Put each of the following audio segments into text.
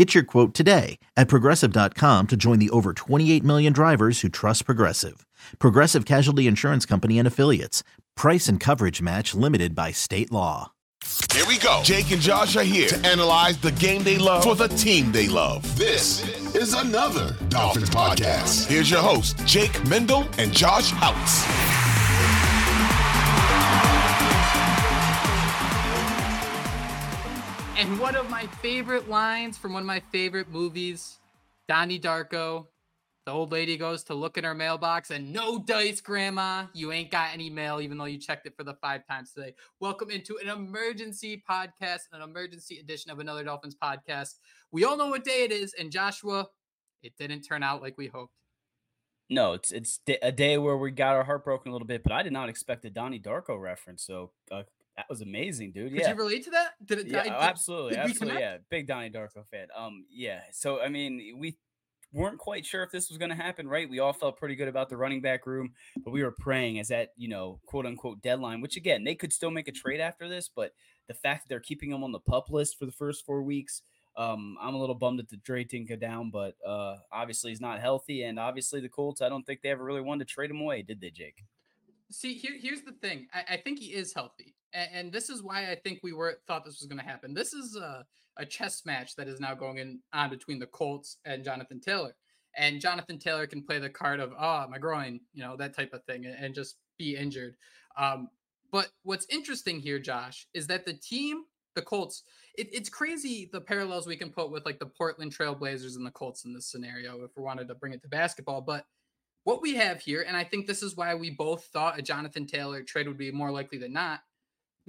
Get your quote today at progressive.com to join the over 28 million drivers who trust Progressive. Progressive Casualty Insurance Company and Affiliates. Price and coverage match limited by state law. Here we go. Jake and Josh are here to analyze the game they love for the team they love. This is another Dolphins podcast. Here's your host, Jake Mendel and Josh Houtz. And one of my favorite lines from one of my favorite movies, Donnie Darko. The old lady goes to look in her mailbox and no dice, Grandma. You ain't got any mail, even though you checked it for the five times today. Welcome into an emergency podcast, an emergency edition of another Dolphins podcast. We all know what day it is, and Joshua, it didn't turn out like we hoped. No, it's it's a day where we got our heart broken a little bit, but I did not expect a Donnie Darko reference. So uh, that was amazing, dude. Could yeah. you relate to that? Did it? Yeah, did, absolutely, did absolutely. Yeah, big Donnie Darko fan. Um, yeah. So I mean, we weren't quite sure if this was going to happen, right? We all felt pretty good about the running back room, but we were praying as that you know quote unquote deadline, which again they could still make a trade after this, but the fact that they're keeping him on the pup list for the first four weeks. Um, I'm a little bummed that the trade didn't go down, but uh, obviously he's not healthy, and obviously the Colts. I don't think they ever really wanted to trade him away, did they, Jake? See, here, here's the thing. I, I think he is healthy and, and this is why I think we were thought this was going to happen. This is a, a chess match that is now going in on between the Colts and Jonathan Taylor. And Jonathan Taylor can play the card of oh my groin, you know that type of thing, and, and just be injured. Um, but what's interesting here, Josh, is that the team, the Colts, it, it's crazy the parallels we can put with like the Portland Trailblazers and the Colts in this scenario if we wanted to bring it to basketball. But what we have here, and I think this is why we both thought a Jonathan Taylor trade would be more likely than not,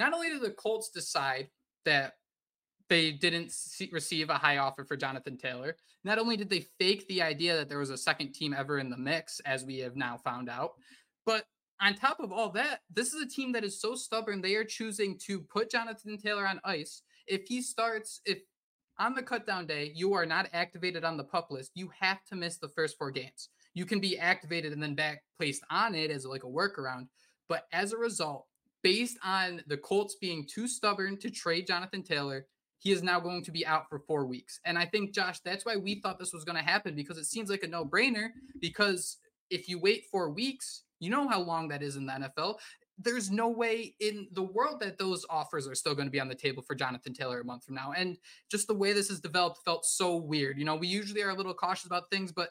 not only did the Colts decide that they didn't see, receive a high offer for Jonathan Taylor, not only did they fake the idea that there was a second team ever in the mix, as we have now found out, but on top of all that, this is a team that is so stubborn, they are choosing to put Jonathan Taylor on ice. If he starts, if on the cutdown day, you are not activated on the pup list, you have to miss the first four games. You can be activated and then back placed on it as like a workaround. But as a result, based on the Colts being too stubborn to trade Jonathan Taylor, he is now going to be out for four weeks. And I think, Josh, that's why we thought this was going to happen because it seems like a no brainer. Because if you wait four weeks, you know how long that is in the NFL. There's no way in the world that those offers are still going to be on the table for Jonathan Taylor a month from now. And just the way this has developed felt so weird. You know, we usually are a little cautious about things, but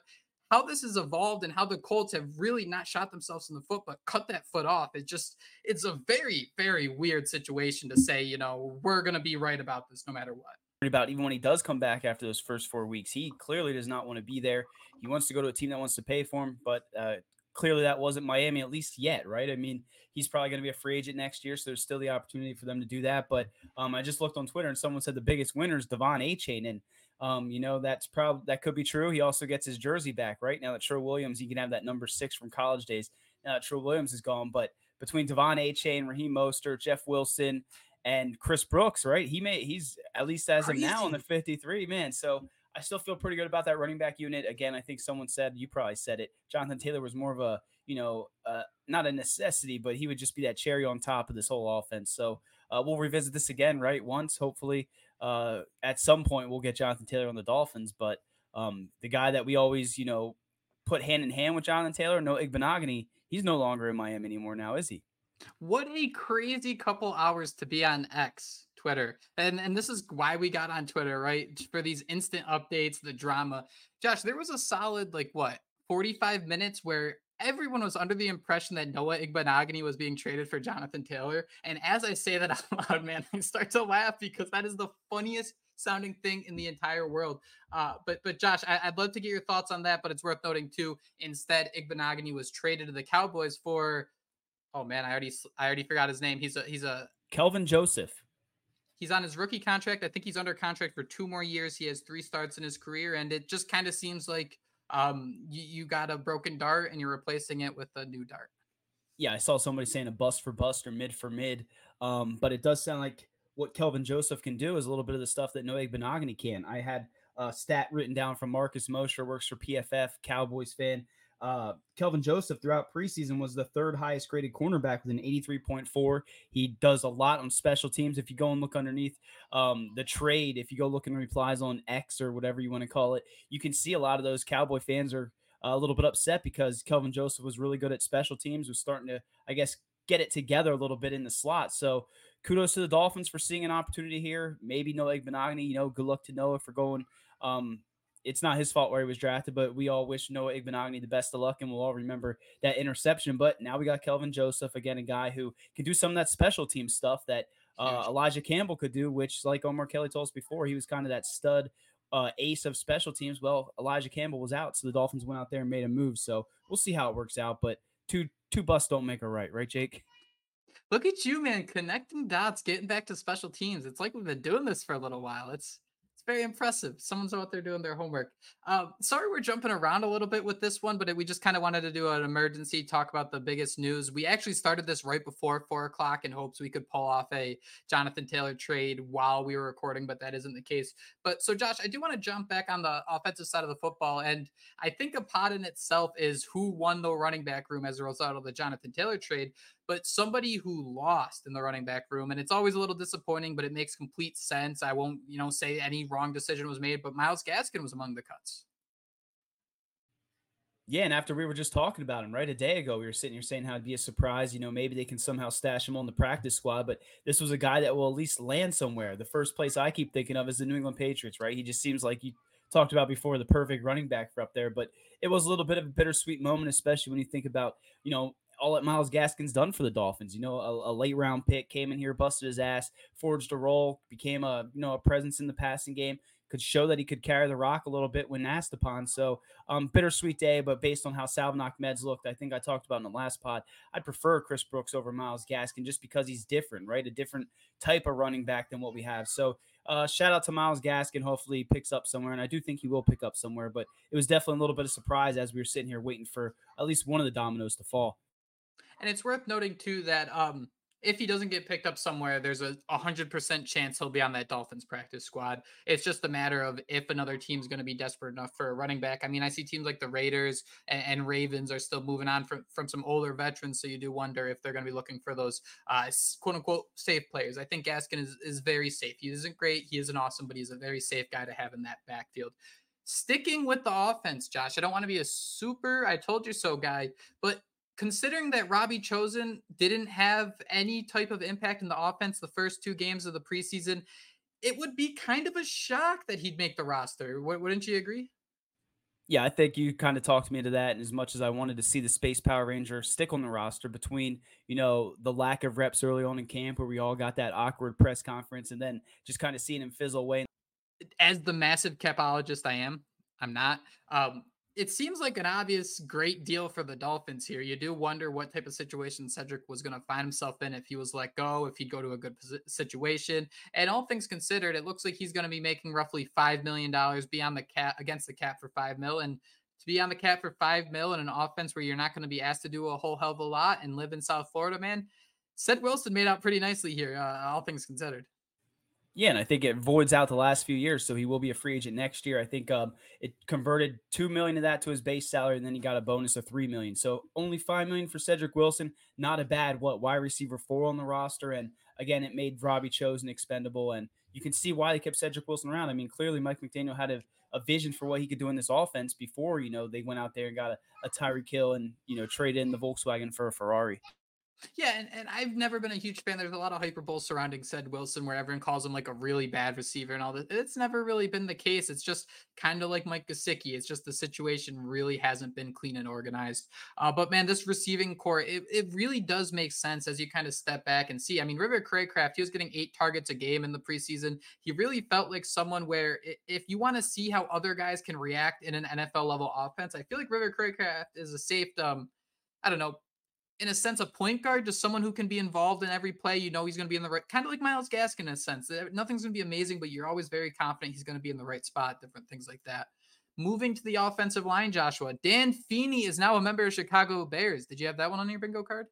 how this has evolved and how the Colts have really not shot themselves in the foot, but cut that foot off. It just, it's a very, very weird situation to say, you know, we're going to be right about this no matter what. About even when he does come back after those first four weeks, he clearly does not want to be there. He wants to go to a team that wants to pay for him, but uh, clearly that wasn't Miami, at least yet, right? I mean, he's probably going to be a free agent next year, so there's still the opportunity for them to do that. But um, I just looked on Twitter and someone said the biggest winner is De'Von Achane, and um, you know, that's probably that could be true. He also gets his jersey back, right? Now that Trill Williams, he can have that number six from college days. Now that Trill Williams is gone, but between De'Von Achane, Raheem Mostert, Jeff Wilson, and Chris Brooks, right? He may he's at least as Crazy. of now in the 53, man. So I still feel pretty good about that running back unit. Again, I think someone said you probably said it. Jonathan Taylor was more of a, you know, uh, not a necessity, but he would just be that cherry on top of this whole offense. So uh, we'll revisit this again, right? Once, hopefully, uh, at some point we'll get Jonathan Taylor on the Dolphins, but um, the guy that we always, you know, put hand in hand with Jonathan Taylor, Noah Igbinoghene, he's no longer in Miami anymore now, is he? What a crazy couple hours to be on X, Twitter. And and this is why we got on Twitter, right? For these instant updates, the drama. Josh, there was a solid like what, 45 minutes where everyone was under the impression that Noah Igbinoghene was being traded for Jonathan Taylor. And as I say that out loud, man, I start to laugh because that is the funniest sounding thing in the entire world. Uh, but but Josh, I, would love to get your thoughts on that. But it's worth noting too. Instead, Igbinoghene was traded to the Cowboys for. Oh man, I already I already forgot his name. He's a he's a Kelvin Joseph. He's on his rookie contract. I think he's under contract for two more years. He has three starts in his career, and it just kind of seems like um, you, you got a broken dart and you're replacing it with a new dart. Yeah, I saw somebody saying a bust for bust or mid for mid, um, but it does sound like what Kelvin Joseph can do is a little bit of the stuff that Noah Igbinoghene can. I had a stat written down from Marcus Mosher, works for PFF, Cowboys fan. Uh, Kelvin Joseph throughout preseason was the third highest graded cornerback with an 83.4. He does a lot on special teams. If you go and look underneath um, the trade, if you go look in replies on X or whatever you want to call it, you can see a lot of those Cowboy fans are a little bit upset because Kelvin Joseph was really good at special teams, was starting to, I guess, get it together a little bit in the slot. So kudos to the Dolphins for seeing an opportunity here. Maybe no Noah Igbinoghene, you know, good luck to Noah for going um, it's not his fault where he was drafted, but we all wish Noah Igbinoghene the best of luck, and we'll all remember that interception. But now we got Kelvin Joseph again, a guy who can do some of that special team stuff that uh, Elijah Campbell could do, which, like Omar Kelly told us before, he was kind of that stud uh, ace of special teams. Well, Elijah Campbell was out, so the Dolphins went out there and made a move. So we'll see how it works out. But two two busts don't make a right, right, Jake? Look at you, man, connecting dots, getting back to special teams. It's like we've been doing this for a little while. It's very impressive. Someone's out there doing their homework. Um, sorry, we're jumping around a little bit with this one, but we just kind of wanted to do an emergency talk about the biggest news. We actually started this right before four o'clock in hopes we could pull off a Jonathan Taylor trade while we were recording, but that isn't the case. But so, Josh, I do want to jump back on the offensive side of the football, and I think a pot in itself is who won the running back room as a result of the Jonathan Taylor trade but somebody who lost in the running back room. And it's always a little disappointing, but it makes complete sense. I won't, you know, say any wrong decision was made, but Myles Gaskin was among the cuts. Yeah, and after we were just talking about him right a day ago, we were sitting here saying how it'd be a surprise. You know, maybe they can somehow stash him on the practice squad, but this was a guy that will at least land somewhere. The first place I keep thinking of is the New England Patriots, right? He just seems like you talked about before the perfect running back for up there, but it was a little bit of a bittersweet moment, especially when you think about, you know, all that Myles Gaskin's done for the Dolphins. You know, a, a, late round pick came in here, busted his ass, forged a role, became a you know a presence in the passing game. Could show that he could carry the rock a little bit when asked upon. So, um, bittersweet day, but based on how Salvon Ahmed's looked, I think I talked about in the last pod, I'd prefer Chris Brooks over Myles Gaskin just because he's different, right? A different type of running back than what we have. So, uh, shout out to Myles Gaskin. Hopefully, he picks up somewhere, and I do think he will pick up somewhere. But it was definitely a little bit of surprise as we were sitting here waiting for at least one of the dominoes to fall. And it's worth noting too that um, if he doesn't get picked up somewhere, there's a hundred percent chance he'll be on that Dolphins practice squad. It's just a matter of if another team's going to be desperate enough for a running back. I mean, I see teams like the Raiders and, and, Ravens are still moving on from from some older veterans, so you do wonder if they're going to be looking for those uh, quote unquote safe players. I think Gaskin is is very safe. He isn't great. He isn't awesome, but he's a very safe guy to have in that backfield. Sticking with the offense, Josh, I don't want to be a super I told you so guy, but considering that Robbie Chosen didn't have any type of impact in the offense the first two games of the preseason, it would be kind of a shock that he'd make the roster. Wouldn't you agree? Yeah, I think you kind of talked me into that. And as much as I wanted to see the Space Power Ranger stick on the roster between, you know, the lack of reps early on in camp where we all got that awkward press conference and then just kind of seeing him fizzle away. As the massive capologist I am, I'm not. Um, it seems like an obvious great deal for the Dolphins here. You do wonder what type of situation Cedrick was going to find himself in if he was let go, if he'd go to a good situation. And all things considered, it looks like he's going to be making roughly five million dollars beyond the cap against the cap for five mil. And to be on the cap for five mil in an offense where you're not going to be asked to do a whole hell of a lot and live in South Florida, man, Ced Wilson made out pretty nicely here, uh, all things considered. Yeah, and I think it voids out the last few years, so he will be a free agent next year. I think um, it converted two million of that to his base salary, and then he got a bonus of three million. So only five million for Cedrick Wilson. Not a bad what wide receiver four on the roster, and again, it made Robbie Chosen expendable, and you can see why they kept Cedrick Wilson around. I mean, clearly Mike McDaniel had a, a vision for what he could do in this offense before you know they went out there and got a, a Tyreek Hill and you know traded in the Volkswagen for a Ferrari. Yeah, and, and I've never been a huge fan. There's a lot of hyperbole surrounding Ced Wilson where everyone calls him like a really bad receiver and all that. It's never really been the case. It's just kind of like Mike Gesicki. It's just the situation really hasn't been clean and organized. Uh, but man, this receiving corps, it, it really does make sense as you kind of step back and see. I mean, River Cracraft, he was getting eight targets a game in the preseason. He really felt like someone where if you want to see how other guys can react in an NFL level offense, I feel like River Cracraft is a safe um, I don't know, in a sense, a point guard, just someone who can be involved in every play. You know, he's going to be in the right, kind of like Myles Gaskin in a sense. Nothing's going to be amazing, but you're always very confident he's going to be in the right spot, different things like that. Moving to the offensive line, Joshua, Dan Feeney is now a member of Chicago Bears. Did you have that one on your bingo card?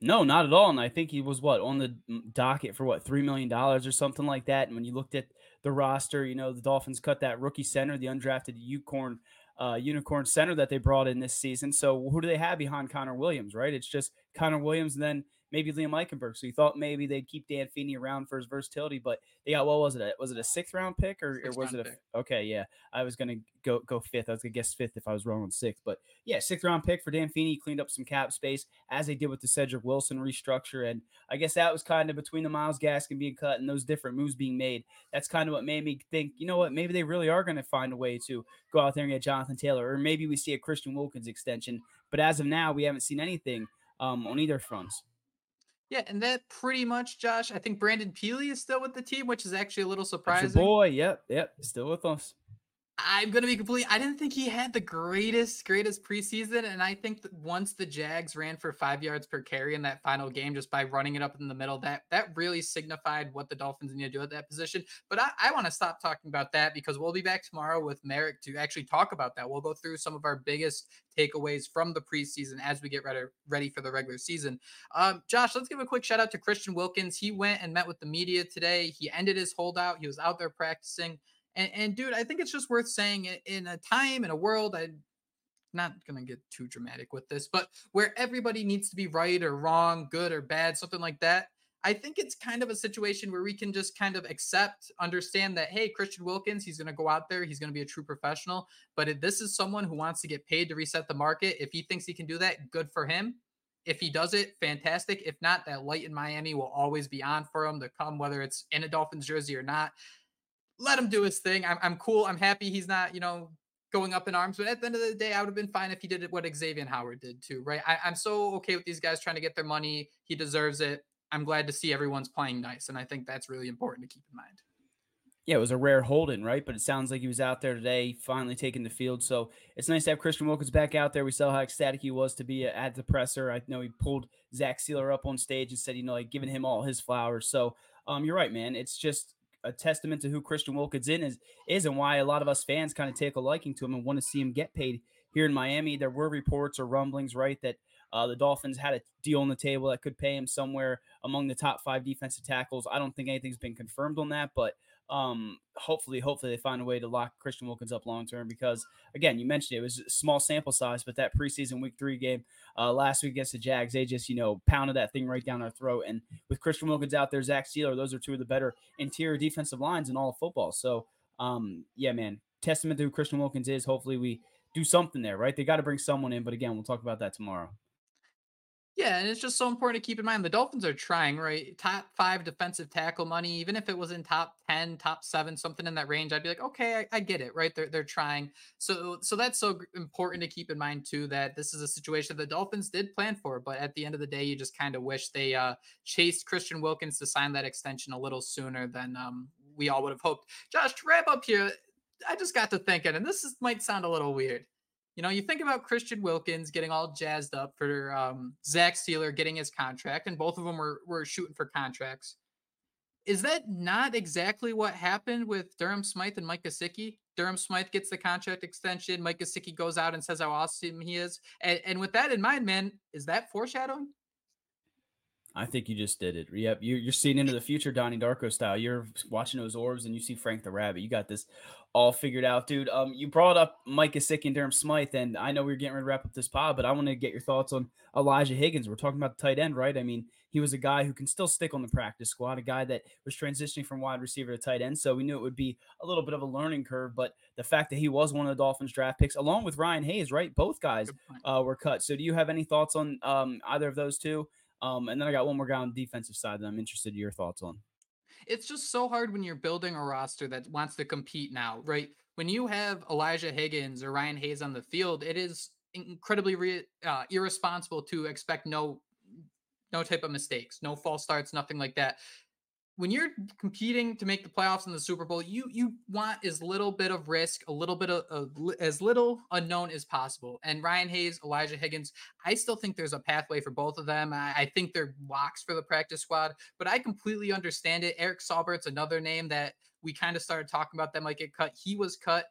No, not at all. And I think he was what on the docket for what three million dollars or something like that. And when you looked at the roster, you know the Dolphins cut that rookie center, the undrafted Unicorn uh, unicorn center that they brought in this season. So who do they have behind Connor Williams, right? It's just Connor Williams and then maybe Liam Eichenberg. So you thought maybe they'd keep Dan Feeney around for his versatility, but they got what was it? A, was it a sixth round pick or, or was it a pick. okay? Yeah, I was gonna go go fifth. I was gonna guess fifth if I was wrong on sixth, but yeah, sixth round pick for Dan Feeney. Cleaned up some cap space as they did with the Cedrick Wilson restructure, and I guess that was kind of between the Myles Gaskin being cut and those different moves being made. That's kind of what made me think, you know what, maybe they really are gonna find a way to go out there and get Jonathan Taylor, or maybe we see a Christian Wilkins extension. But as of now, we haven't seen anything um, on either fronts. Yeah, and that pretty much, Josh. I think Brandon Pili is still with the team, which is actually a little surprising. Boy, yep, yep, still with us. I'm gonna be complete. I didn't think he had the greatest, greatest preseason, and I think that once the Jags ran for five yards per carry in that final game, just by running it up in the middle, that that really signified what the Dolphins need to do at that position. But I, I want to stop talking about that because we'll be back tomorrow with Merrick to actually talk about that. We'll go through some of our biggest takeaways from the preseason as we get ready ready for the regular season. Um, Josh, let's give a quick shout out to Christian Wilkins. He went and met with the media today. He ended his holdout. He was out there practicing. And, and dude, I think it's just worth saying in a time, in a world, I'm not going to get too dramatic with this, but where everybody needs to be right or wrong, good or bad, something like that. I think it's kind of a situation where we can just kind of accept, understand that, hey, Christian Wilkins, he's going to go out there, he's going to be a true professional. But if this is someone who wants to get paid to reset the market, if he thinks he can do that, good for him. If he does it, fantastic. If not, that light in Miami will always be on for him to come, whether it's in a Dolphins jersey or not let him do his thing. I'm, I'm cool. I'm happy he's not, you know, going up in arms. But at the end of the day, I would have been fine if he did what Xavier Howard did too, right? I, I'm so okay with these guys trying to get their money. He deserves it. I'm glad to see everyone's playing nice. And I think that's really important to keep in mind. Yeah, it was a rare holding, right? But it sounds like he was out there today, finally taking the field. So it's nice to have Christian Wilkins back out there. We saw how ecstatic he was to be at the presser. I know he pulled Zach Sieler up on stage and said, you know, like giving him all his flowers. So um, you're right, man. It's just a testament to who Christian Wilkins is, is and why a lot of us fans kind of take a liking to him and want to see him get paid here in Miami. There were reports or rumblings, right, that uh, the Dolphins had a deal on the table that could pay him somewhere among the top five defensive tackles. I don't think anything's been confirmed on that, but um, hopefully, hopefully they find a way to lock Christian Wilkins up long term because again, you mentioned it, was a small sample size, but that preseason week three game uh, last week against the Jags, they just you know pounded that thing right down our throat. And with Christian Wilkins out there, Zach Sieler, those are two of the better interior defensive lines in all of football. So um, yeah, man, testament to who Christian Wilkins is. Hopefully we do something there, right? They got to bring someone in, but again, we'll talk about that tomorrow. Yeah, and it's just so important to keep in mind the Dolphins are trying, right? Top five defensive tackle money, even if it was in top 10, top seven, something in that range, I'd be like, okay, I, I, get it, right? They're they're trying. So so that's so important to keep in mind too, that this is a situation the Dolphins did plan for, but at the end of the day, you just kind of wish they uh chased Christian Wilkins to sign that extension a little sooner than um we all would have hoped. Josh, to wrap up here, I just got to thinking, and this is, might sound a little weird. You know, you think about Christian Wilkins getting all jazzed up for um, Zach Sieler getting his contract, and both of them were, were shooting for contracts. Is that not exactly what happened with Durham Smythe and Mike Gesicki? Durham Smythe gets the contract extension. Mike Gesicki goes out and says how awesome he is. And, and with that in mind, man, is that foreshadowing? I think you just did it. Yep, you're, you're seeing into the future, Donnie Darko style. You're watching those orbs, and you see Frank the Rabbit. You got this all figured out, dude. Um, you brought up Mike Gesicki and Durham Smythe, and I know we are getting ready to wrap up this pod, but I want to get your thoughts on Elijah Higgins. We're talking about the tight end, right? I mean, he was a guy who can still stick on the practice squad, a guy that was transitioning from wide receiver to tight end. So we knew it would be a little bit of a learning curve, but the fact that he was one of the Dolphins draft picks, along with Ryan Hayes, right? Both guys uh, were cut. So do you have any thoughts on um, either of those two? Um, and then I got one more guy on the defensive side that I'm interested in your thoughts on. It's just so hard when you're building a roster that wants to compete now, right? When you have Elijah Higgins or Ryan Hayes on the field, it is incredibly re- uh, irresponsible to expect no no type of mistakes, no false starts, nothing like that when you're competing to make the playoffs in the Super Bowl, you you want as little bit of risk, a little bit of, as little unknown as possible. And Ryan Hayes, Elijah Higgins, I still think there's a pathway for both of them. I, I think they're locks for the practice squad, but I completely understand it. Eric Saubert's another name that we kind of started talking about that might get cut. He was cut.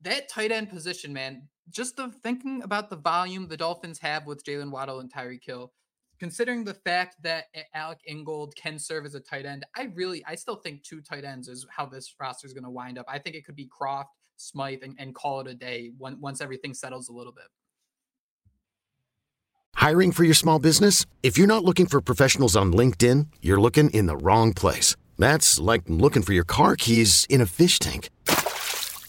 That tight end position, man, just the thinking about the volume the Dolphins have with Jaylen Waddle and Tyreek Hill considering the fact that Alec Ingold can serve as a tight end, I really, I still think two tight ends is how this roster is going to wind up. I think it could be Kroft, Smythe, and, and call it a day when, once everything settles a little bit. Hiring for your small business? If you're not looking for professionals on LinkedIn, you're looking in the wrong place. That's like looking for your car keys in a fish tank.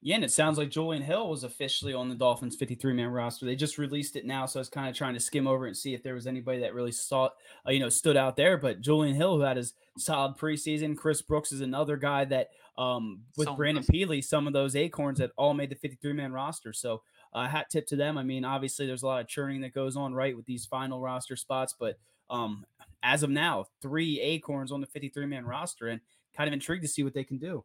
Yeah, and it sounds like Julian Hill was officially on the Dolphins 53 man roster. They just released it now, so I was kind of trying to skim over and see if there was anybody that really saw, uh, you know, stood out there. But Julian Hill, who had his solid preseason, Chris Brooks is another guy that, um, with so Brandon Pili, some of those acorns that all made the 53 man roster. So, uh, hat tip to them. I mean, obviously, there's a lot of churning that goes on right with these final roster spots, but um, as of now, three acorns on the 53 man roster, and kind of intrigued to see what they can do.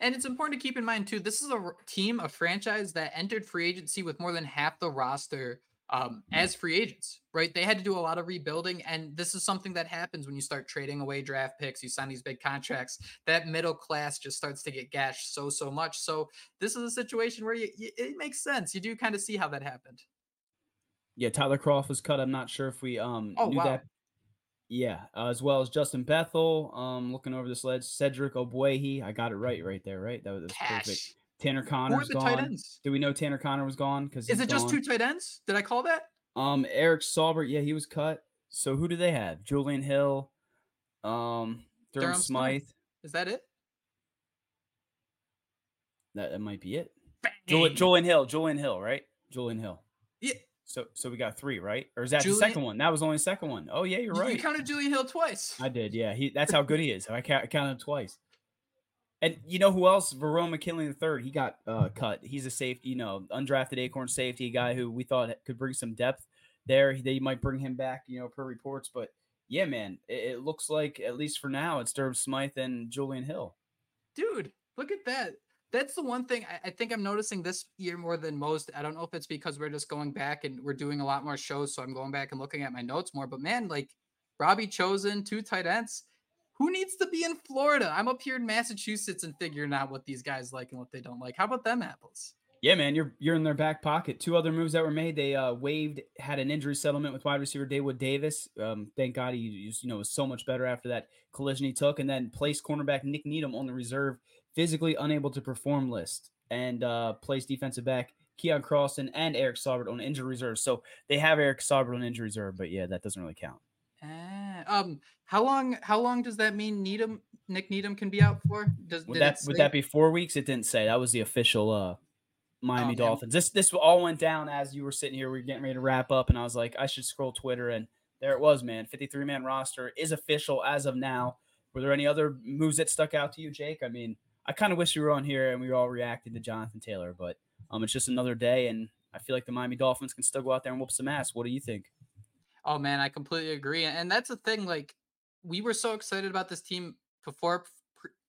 And it's important to keep in mind too. This is a team, a franchise that entered free agency with more than half the roster um, as free agents. Right? They had to do a lot of rebuilding, and this is something that happens when you start trading away draft picks. You sign these big contracts. That middle class just starts to get gashed so so much. So this is a situation where you, you, it makes sense. You do kind of see how that happened. Yeah, Tyler Kroft was cut. I'm not sure if we um oh, knew wow. that yeah, uh, as well as Justin Bethel. Um, looking over this ledge, Cedric Ogbuehi. I got it right, right there, right? That was Cash. perfect. Tanner Conner's gone. Do we know Tanner Conner was gone? Because is it just two tight ends? Did I call that? Um, Eric Saubert. Yeah, he was cut. So who do they have? Julian Hill, um, Durham, Durham Smythe. Is that it? That, that might be it. Julian Hill. Julian Hill, right? Julian Hill. Yeah. So so we got three, right? Or is that Julian, the second one? That was only the second one. Oh yeah, you're right. You counted Julian Hill twice. I did. Yeah, he. That's how good he is. I, count, I counted him twice. And you know who else? Verone McKinley the third. He got uh, cut. He's a safety, you know, undrafted acorn safety guy who we thought could bring some depth there. They might bring him back, you know, per reports. But yeah, man, it, it looks like at least for now, it's Durham Smythe and Julian Hill. Dude, look at that that's the one thing I, I, think I'm noticing this year more than most. I don't know if it's because we're just going back and we're doing a lot more shows, so I'm going back and looking at my notes more. But man, like Robbie Chosen, two tight ends. Who needs to be in Florida? I'm up here in Massachusetts and figuring out what these guys like and what they don't like. How about them apples? Yeah, man, you're you're in their back pocket. Two other moves that were made. They uh, waived, had an injury settlement with wide receiver Daewood Davis. Um, thank God he you know was so much better after that collision he took, and then placed cornerback Nik Needham on the reserve physically unable to perform list and uh, plays defensive back Keon Crossen and Eric Saubert on injury reserve. So they have Eric Saubert on injury reserve, but yeah, that doesn't really count. Uh, um, how long? How long does that mean? Needham, Nik Needham can be out for? Does would that would that be four weeks? It didn't say. That was the official uh Miami oh, Dolphins. This this all went down as you were sitting here. We are getting ready to wrap up, and I was like, I should scroll Twitter, and there it was, man. Fifty three man roster is official as of now. Were there any other moves that stuck out to you, Jake? I mean, I kind of wish we were on here and we were all reacting to Jonathan Taylor, but um, it's just another day, and I feel like the Miami Dolphins can still go out there and whoop some ass. What do you think? Oh man, I completely agree, and that's the thing. Like, we were so excited about this team before,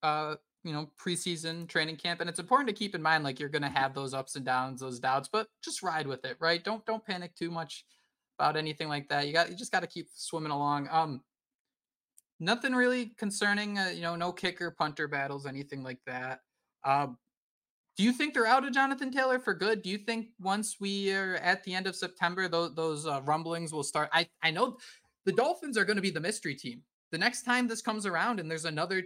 uh, you know, preseason training camp, and it's important to keep in mind like you're gonna have those ups and downs, those doubts, but just ride with it, right? Don't don't panic too much about anything like that. You got you just got to keep swimming along. Um, nothing really concerning. Uh, you know, no kicker, punter battles, anything like that. Uh, do you think they're out of Jonathan Taylor for good? Do you think once we are at the end of September, those those uh, rumblings will start? I I know the Dolphins are going to be the mystery team. The next time this comes around and there's another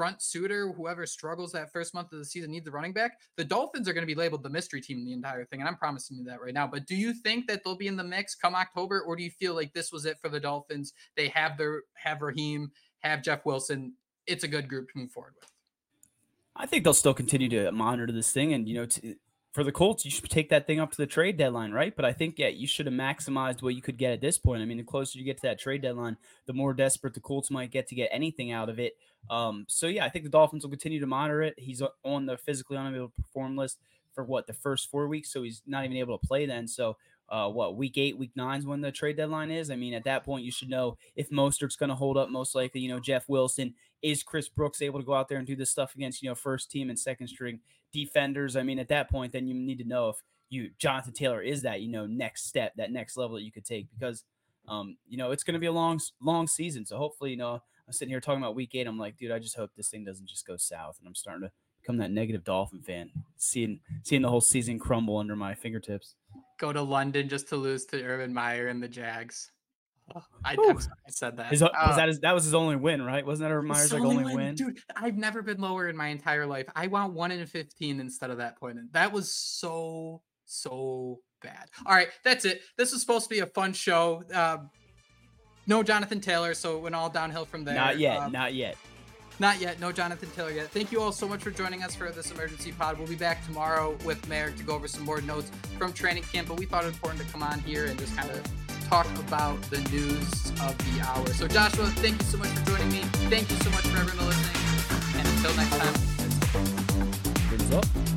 front suitor, whoever struggles that first month of the season needs a running back, the Dolphins are going to be labeled the mystery team the entire thing. And I'm promising you that right now. But do you think that they'll be in the mix come October, or do you feel like this was it for the Dolphins? They have their have Raheem, have Jeff Wilson. It's a good group to move forward with. I think they'll still continue to monitor this thing, and you know, to, for the Colts, you should take that thing up to the trade deadline, right? But I think yeah, you should have maximized what you could get at this point. I mean, the closer you get to that trade deadline, the more desperate the Colts might get to get anything out of it. Um, so yeah, I think the Dolphins will continue to monitor it. He's on the physically unable to perform list for what the first four weeks, so he's not even able to play then. So uh, what week eight, week nine is when the trade deadline is. I mean, at that point, you should know if Mostert's going to hold up. Most likely, you know, Jeff Wilson is Chris Brooks able to go out there and do this stuff against you know first team and second string defenders. I mean, at that point, then you need to know if you Jonathan Taylor is that you know next step, that next level that you could take because um, you know it's going to be a long long season. So hopefully, you know, I'm sitting here talking about week eight. I'm like, dude, I just hope this thing doesn't just go south, and I'm starting to become that negative Dolphin fan, seeing seeing the whole season crumble under my fingertips. Go to London just to lose to Urban Meyer and the Jags. I, I, said that. His, uh, was that, his, that was his only win, right? Wasn't that Urban Meyer's like only win? win? Dude, I've never been lower in my entire life. I want one in 15 instead of that point. That was so, so bad. All right, that's it. This was supposed to be a fun show. Uh, no Jonathan Taylor, so it went all downhill from there. Not yet, um, not yet. Not yet. No Jonathan Taylor yet. Thank you all so much for joining us for this emergency pod. We'll be back tomorrow with Merrick to go over some more notes from training camp, but we thought it important to come on here and just kind of talk about the news of the hour. So, Joshua, thank you so much for joining me. Thank you so much for everyone listening. And until next time, up.